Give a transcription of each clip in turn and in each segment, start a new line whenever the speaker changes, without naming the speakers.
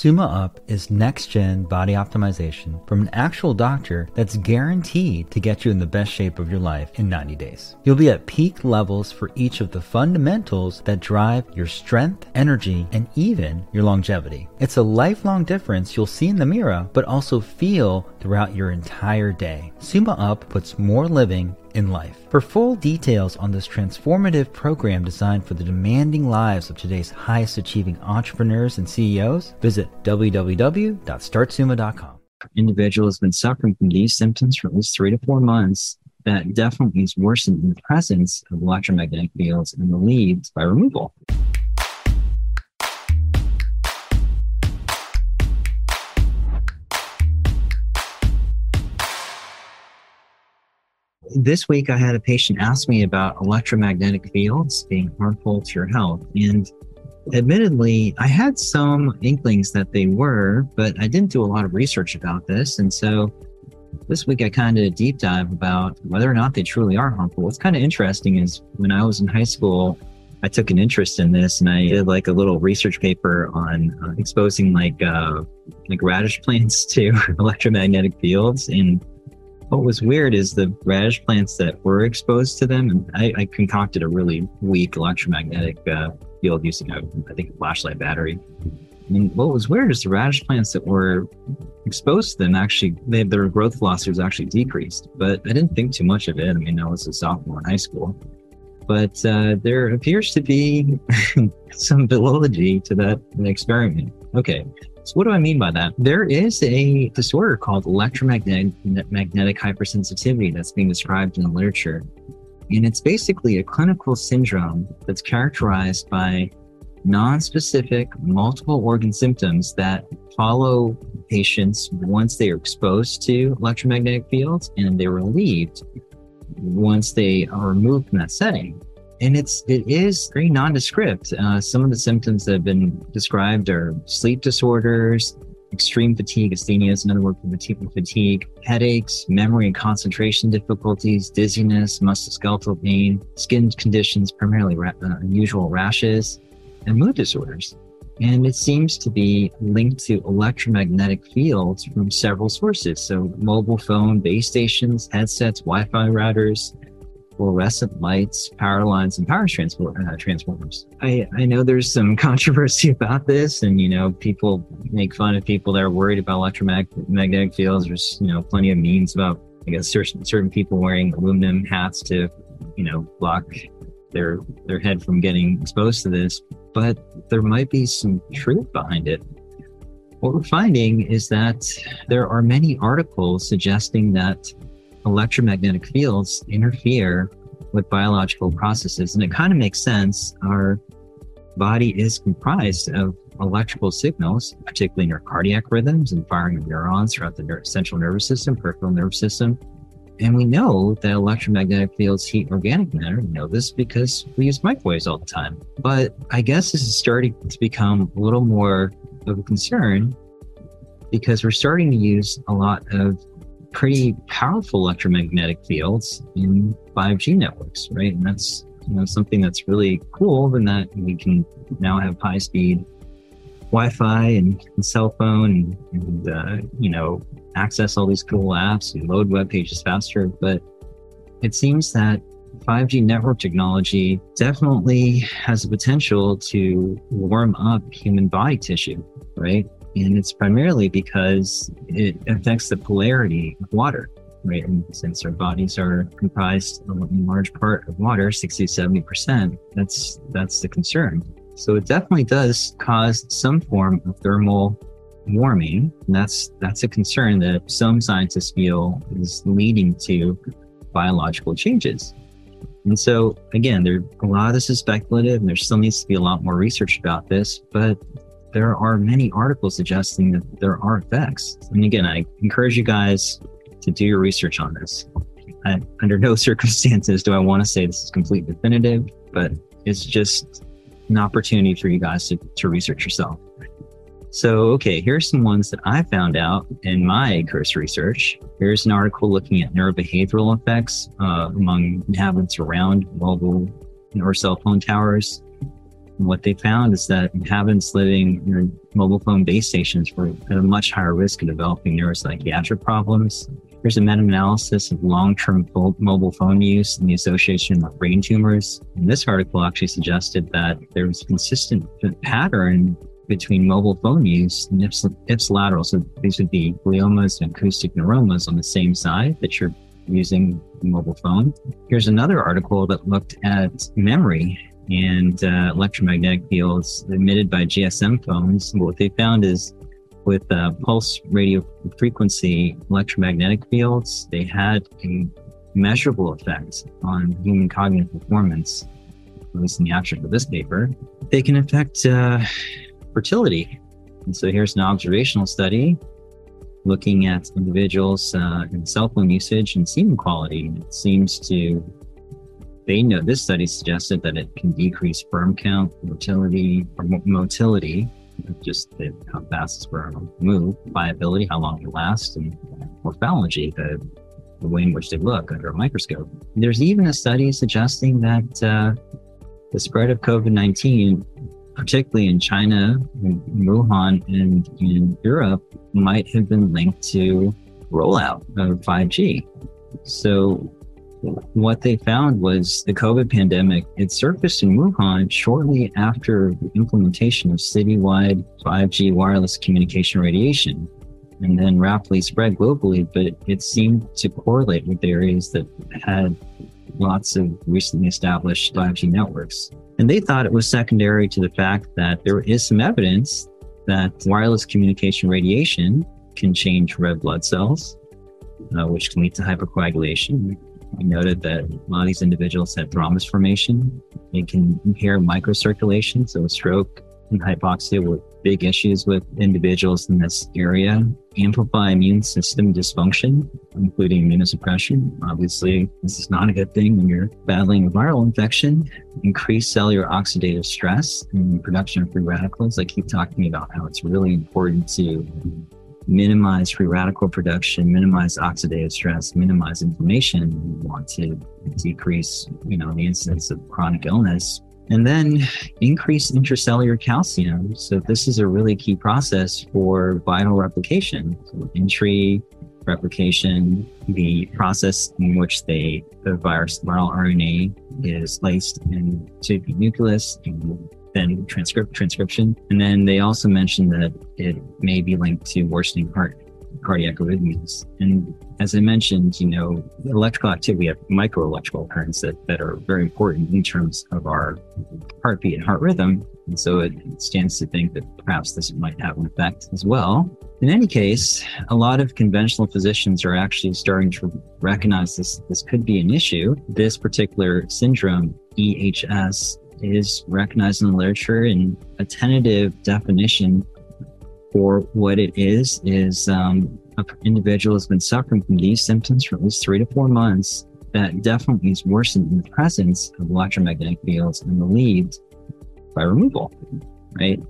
Summa Up is next gen body optimization from an actual doctor that's guaranteed to get you in the best shape of your life in 90 days. You'll be at peak levels for each of the fundamentals that drive your strength, energy, and even your longevity. It's a lifelong difference you'll see in the mirror, but also feel throughout your entire day. Summa Up puts more living in life. For full details on this transformative program designed for the demanding lives of today's highest achieving entrepreneurs and CEOs, visit www.startsumma.com.
Individual has been suffering from these symptoms for at least three to four months. That definitely is worsened in the presence of electromagnetic fields and relieved by removal. This week I had a patient ask me about electromagnetic fields being harmful to your health. And admittedly, I had some inklings that they were, but I didn't do a lot of research about this. And so this week I kind of deep dive about whether or not they truly are harmful. What's kind of interesting is when I was in high school, I took an interest in this and I did like a little research paper on uh, exposing like uh, like radish plants to electromagnetic fields and what was weird is the radish plants that were exposed to them, and I, I concocted a really weak electromagnetic uh, field using a, I think, a flashlight battery. I mean, what was weird is the radish plants that were exposed to them actually, they, their growth velocity was actually decreased. But I didn't think too much of it. I mean, I was a sophomore in high school. But uh, there appears to be some validity to that experiment. Okay, so what do I mean by that? There is a disorder called electromagnetic magnetic hypersensitivity that's being described in the literature. And it's basically a clinical syndrome that's characterized by non-specific multiple organ symptoms that follow patients once they are exposed to electromagnetic fields and they're relieved once they are removed from that setting and it's it is very nondescript. Uh, some of the symptoms that have been described are sleep disorders, extreme fatigue, asthenia is another word for fatigue, headaches, memory and concentration difficulties, dizziness, musculoskeletal pain, skin conditions, primarily ra- uh, unusual rashes, and mood disorders. And it seems to be linked to electromagnetic fields from several sources. So, mobile phone, base stations, headsets, Wi Fi routers, fluorescent lights, power lines, and power uh, transformers. I, I know there's some controversy about this, and you know people make fun of people that are worried about electromagnetic fields. There's you know plenty of memes about I guess certain certain people wearing aluminum hats to you know block their their head from getting exposed to this, but there might be some truth behind it. What we're finding is that there are many articles suggesting that electromagnetic fields interfere with biological processes. And it kind of makes sense. Our body is comprised of electrical signals, particularly in our cardiac rhythms and firing of neurons throughout the central nervous system, peripheral nervous system. And we know that electromagnetic fields heat organic matter. We know this because we use microwaves all the time. But I guess this is starting to become a little more of a concern because we're starting to use a lot of pretty powerful electromagnetic fields in 5G networks, right? And that's you know something that's really cool in that we can now have high speed Wi-Fi and, and cell phone and, and uh, you know access all these cool apps and load web pages faster. But it seems that 5G network technology definitely has the potential to warm up human body tissue, right? And it's primarily because it affects the polarity of water, right? And since our bodies are comprised in large part of water, 60 to 70%, that's, that's the concern. So it definitely does cause some form of thermal warming. And that's, that's a concern that some scientists feel is leading to biological changes. And so, again, there a lot of this is speculative, and there still needs to be a lot more research about this. But there are many articles suggesting that there are effects. And again, I encourage you guys to do your research on this. I, under no circumstances do I want to say this is complete definitive, but it's just an opportunity for you guys to, to research yourself. So, okay, here's some ones that I found out in my curse research. Here's an article looking at neurobehavioral effects uh, among inhabitants around mobile or cell phone towers And what they found is that inhabitants living in mobile phone base stations were at a much higher risk of developing neuropsychiatric problems. There's a meta-analysis of long-term mobile phone use and the association with brain tumors. And this article actually suggested that there was a consistent pattern between mobile phone use and ipsilateral. So these would be gliomas and acoustic neuromas on the same side that you're using the mobile phone. Here's another article that looked at memory and uh, electromagnetic fields emitted by GSM phones. What they found is with uh, pulse radio frequency electromagnetic fields, they had a measurable effect on human cognitive performance, at least in the abstract of this paper. They can affect uh, fertility. And so here's an observational study looking at individuals uh, in cell phone usage and semen quality. It seems to, they know this study suggested that it can decrease sperm count, motility, or motility, just the, how fast sperm move, viability, how long they last, and morphology, the, the way in which they look under a microscope. There's even a study suggesting that uh, the spread of COVID 19 particularly in China, in Wuhan, and in Europe, might have been linked to rollout of 5G. So what they found was the COVID pandemic, it surfaced in Wuhan shortly after the implementation of citywide 5G wireless communication radiation and then rapidly spread globally, but it seemed to correlate with areas that had lots of recently established 5G networks. And they thought it was secondary to the fact that there is some evidence that wireless communication radiation can change red blood cells, uh, which can lead to hypercoagulation. We noted that a lot of these individuals had thrombus formation. It can impair microcirculation, so stroke and hypoxia were big issues with individuals in this area. Amplify immune system dysfunction, including immunosuppression. Obviously, this is not a good thing when you're battling a viral infection. Increase cellular oxidative stress and production of free radicals. I keep talking about how it's really important to minimize free radical production, minimize oxidative stress, minimize inflammation. We want to decrease, you know, the incidence of chronic illness and then increase intracellular calcium. So this is a really key process for viral replication. So entry, replication, the process in which they, the virus viral RNA is laced into the nucleus and then transcript transcription. And then they also mentioned that it may be linked to worsening heart cardiac arrhythmias. And as I mentioned, you know, electrical activity, we have micro electrical currents that, that are very important in terms of our heartbeat and heart rhythm. And so it stands to think that perhaps this might have an effect as well. In any case, a lot of conventional physicians are actually starting to recognize this, this could be an issue. This particular syndrome, EHS, is recognized in the literature and a tentative definition for what it is is um, an individual has been suffering from these symptoms for at least three to four months that definitely is worsened in the presence of electromagnetic fields and relieved by removal, right?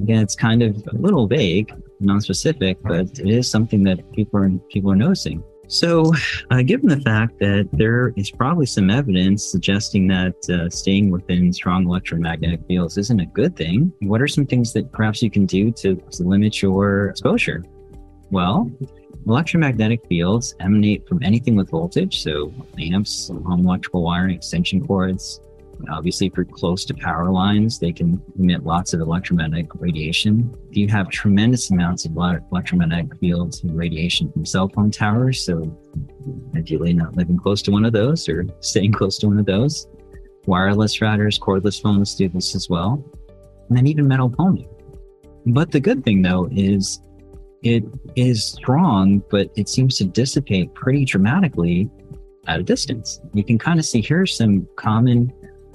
Again, it's kind of a little vague, non-specific, but it is something that people are people are noticing. So, uh, given the fact that there is probably some evidence suggesting that uh, staying within strong electromagnetic fields isn't a good thing, what are some things that perhaps you can do to, to limit your exposure? Well, electromagnetic fields emanate from anything with voltage, so lamps, home electrical wiring, extension cords, Obviously, if you're close to power lines, they can emit lots of electromagnetic radiation. You have tremendous amounts of electromagnetic fields and radiation from cell phone towers, so ideally not living close to one of those or staying close to one of those. Wireless routers, cordless phones do this as well. And then even metal homing. But the good thing though is it is strong, but it seems to dissipate pretty dramatically at a distance. You can kind of see here some common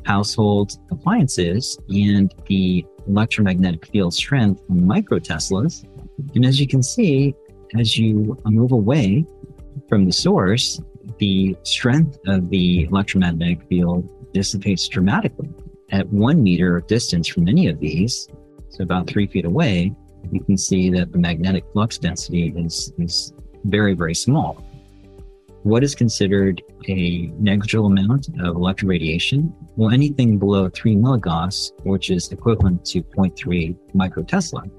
household appliances and the electromagnetic field strength on micro Teslas. And as you can see, as you move away from the source, the strength of the electromagnetic field dissipates dramatically. At one meter of distance from any of these, so about three feet away, you can see that the magnetic flux density is, is very, very small. What is considered a negligible amount of electric radiation? Well, anything below 3 milligauss, which is equivalent to 0.3 microtesla.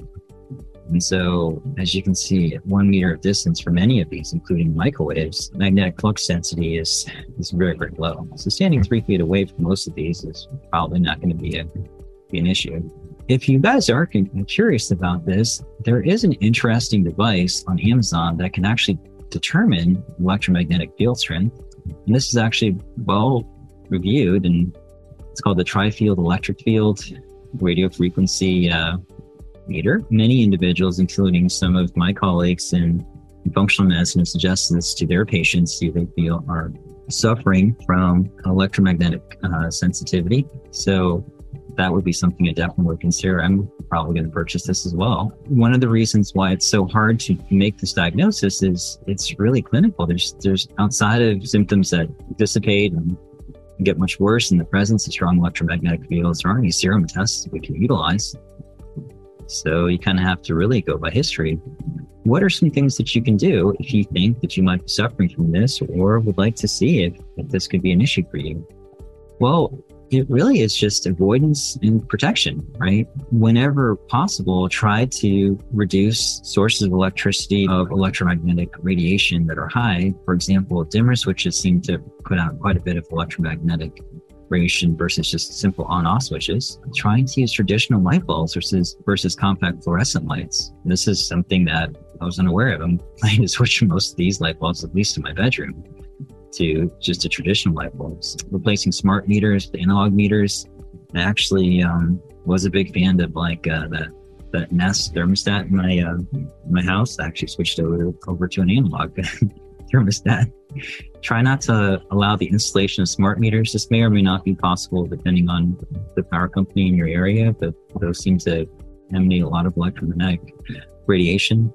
And so, as you can see, at one meter of distance from any of these, including microwaves, magnetic flux density is, is very, very low. So, standing three feet away from most of these is probably not going to be, a, be an issue. If you guys are curious about this, there is an interesting device on Amazon that can actually determine electromagnetic field strength. And this is actually well reviewed, and it's called the Tri-Field Electric Field Radio Frequency uh, meter. Many individuals, including some of my colleagues in functional medicine, have suggested this to their patients who they feel are suffering from electromagnetic uh, sensitivity. So that would be something I definitely would consider. I'm probably going to purchase this as well. One of the reasons why it's so hard to make this diagnosis is it's really clinical. There's there's outside of symptoms that dissipate and get much worse in the presence of strong electromagnetic fields. There aren't any serum tests we can utilize. So you kind of have to really go by history. What are some things that you can do if you think that you might be suffering from this or would like to see if, if this could be an issue for you? Well, it really is just avoidance and protection, right? Whenever possible, try to reduce sources of electricity of electromagnetic radiation that are high. For example, dimmer switches seem to put out quite a bit of electromagnetic radiation versus just simple on-off switches. Trying to use traditional light bulbs versus versus compact fluorescent lights. This is something that I was unaware of. I'm planning to switch most of these light bulbs, at least in my bedroom, to just a traditional light bulbs. Replacing smart meters, the analog meters. I actually um, was a big fan of like uh, that that Nest thermostat in my uh, my house. I actually switched over over to an analog thermostat. Try not to allow the installation of smart meters. This may or may not be possible depending on the power company in your area, but those seem to emanate a lot of electromagnetic radiation.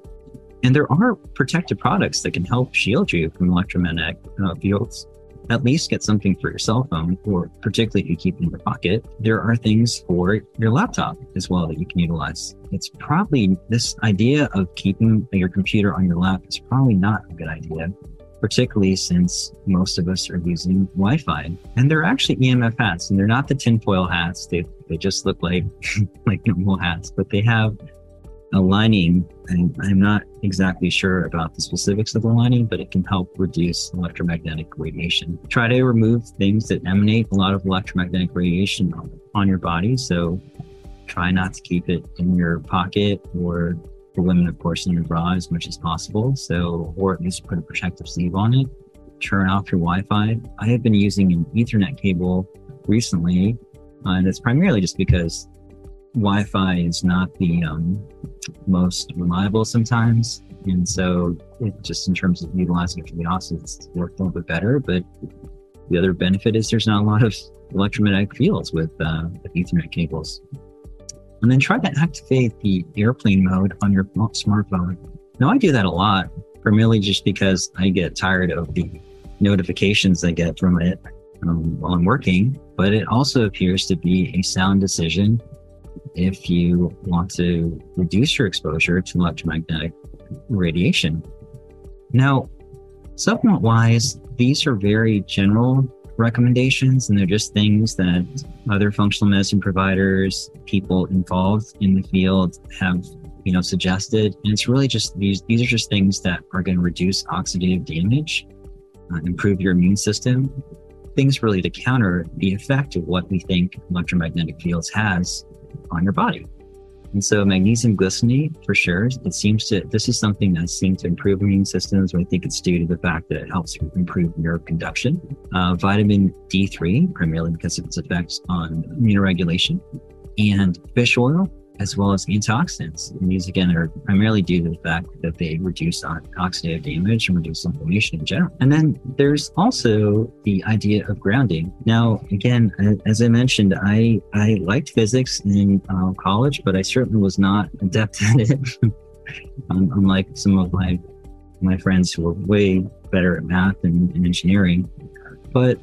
And there are protective products that can help shield you from electromagnetic uh, fields. At least get something for your cell phone, or particularly if you keep it in your pocket. There are things for your laptop as well that you can utilize. It's probably this idea of keeping your computer on your lap is probably not a good idea particularly since most of us are using Wi-Fi. And they're actually EMF hats, and they're not the tinfoil hats. They they just look like like normal hats, but they have a lining, and I'm not exactly sure about the specifics of the lining, but it can help reduce electromagnetic radiation. Try to remove things that emanate a lot of electromagnetic radiation on your body. So try not to keep it in your pocket or for women, of course, in your bra as much as possible. So, or at least put a protective sleeve on it. Turn off your Wi Fi. I have been using an Ethernet cable recently, uh, and it's primarily just because Wi Fi is not the um, most reliable sometimes. And so, it, just in terms of utilizing it for the office, it's worked a little bit better. But the other benefit is there's not a lot of electromagnetic fields with, uh, with Ethernet cables and then try to activate the airplane mode on your smartphone. Now, I do that a lot, primarily just because I get tired of the notifications I get from it um, while I'm working, but it also appears to be a sound decision if you want to reduce your exposure to electromagnetic radiation. Now, supplement wise, these are very general recommendations and they're just things that other functional medicine providers people involved in the field have you know suggested and it's really just these these are just things that are going to reduce oxidative damage uh, improve your immune system things really to counter the effect of what we think electromagnetic fields has on your body and so magnesium glycinate, for sure, it seems to, this is something that seems to improve immune systems. I think it's due to the fact that it helps improve nerve conduction. Uh, vitamin D3, primarily because of its effects on immunoregulation. And fish oil, as well as antioxidants. And these, again, are primarily due to the fact that they reduce oxidative damage and reduce inflammation in general. And then there's also the idea of grounding. Now, again, as I mentioned, I, I liked physics in uh, college, but I certainly was not adept at it, unlike some of my my friends who were way better at math and, and engineering. But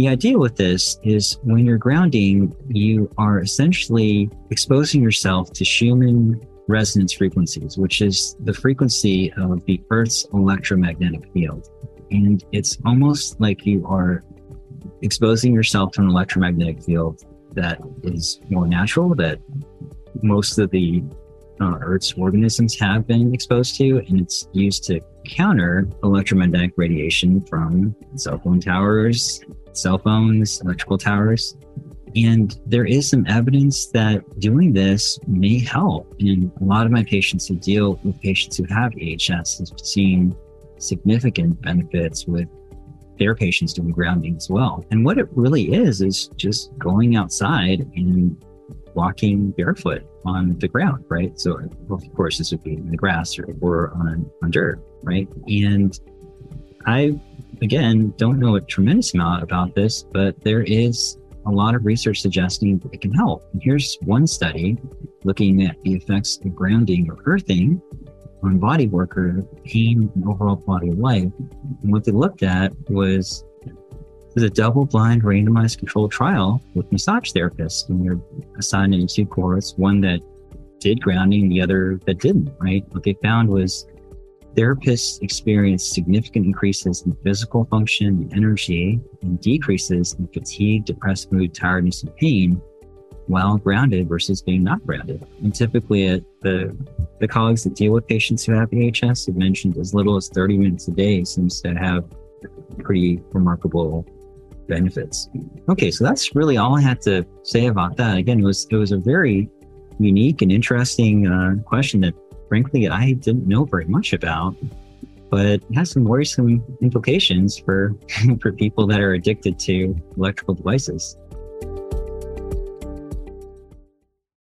the idea with this is when you're grounding, you are essentially exposing yourself to Schumann resonance frequencies, which is the frequency of the Earth's electromagnetic field. And it's almost like you are exposing yourself to an electromagnetic field that is more natural, that most of the Earth's organisms have been exposed to, and it's used to counter electromagnetic radiation from cell phone towers, cell phones, electrical towers. And there is some evidence that doing this may help. And a lot of my patients who deal with patients who have EHS have seen significant benefits with their patients doing grounding as well. And what it really is, is just going outside and walking barefoot on the ground, right? So, of course, this would be in the grass or, or on, on dirt, right? And I, again, don't know a tremendous amount about this, but there is a lot of research suggesting it can help. And here's one study looking at the effects of grounding or earthing on body worker pain and overall quality of life. And what they looked at was was a double-blind randomized controlled trial with massage therapists, and they're assigned into two cohorts: one that did grounding, the other that didn't. Right? What they found was therapists experienced significant increases in physical function and energy, and decreases in fatigue, depressed mood, tiredness, and pain while grounded versus being not grounded. And typically, uh, the the colleagues that deal with patients who have EHS have mentioned as little as 30 minutes a day seems to have pretty remarkable benefits. Okay, so that's really all I had to say about that. Again, it was it was a very unique and interesting uh, question that, frankly, I didn't know very much about, but it has some worrisome implications for for people that are addicted to electrical devices.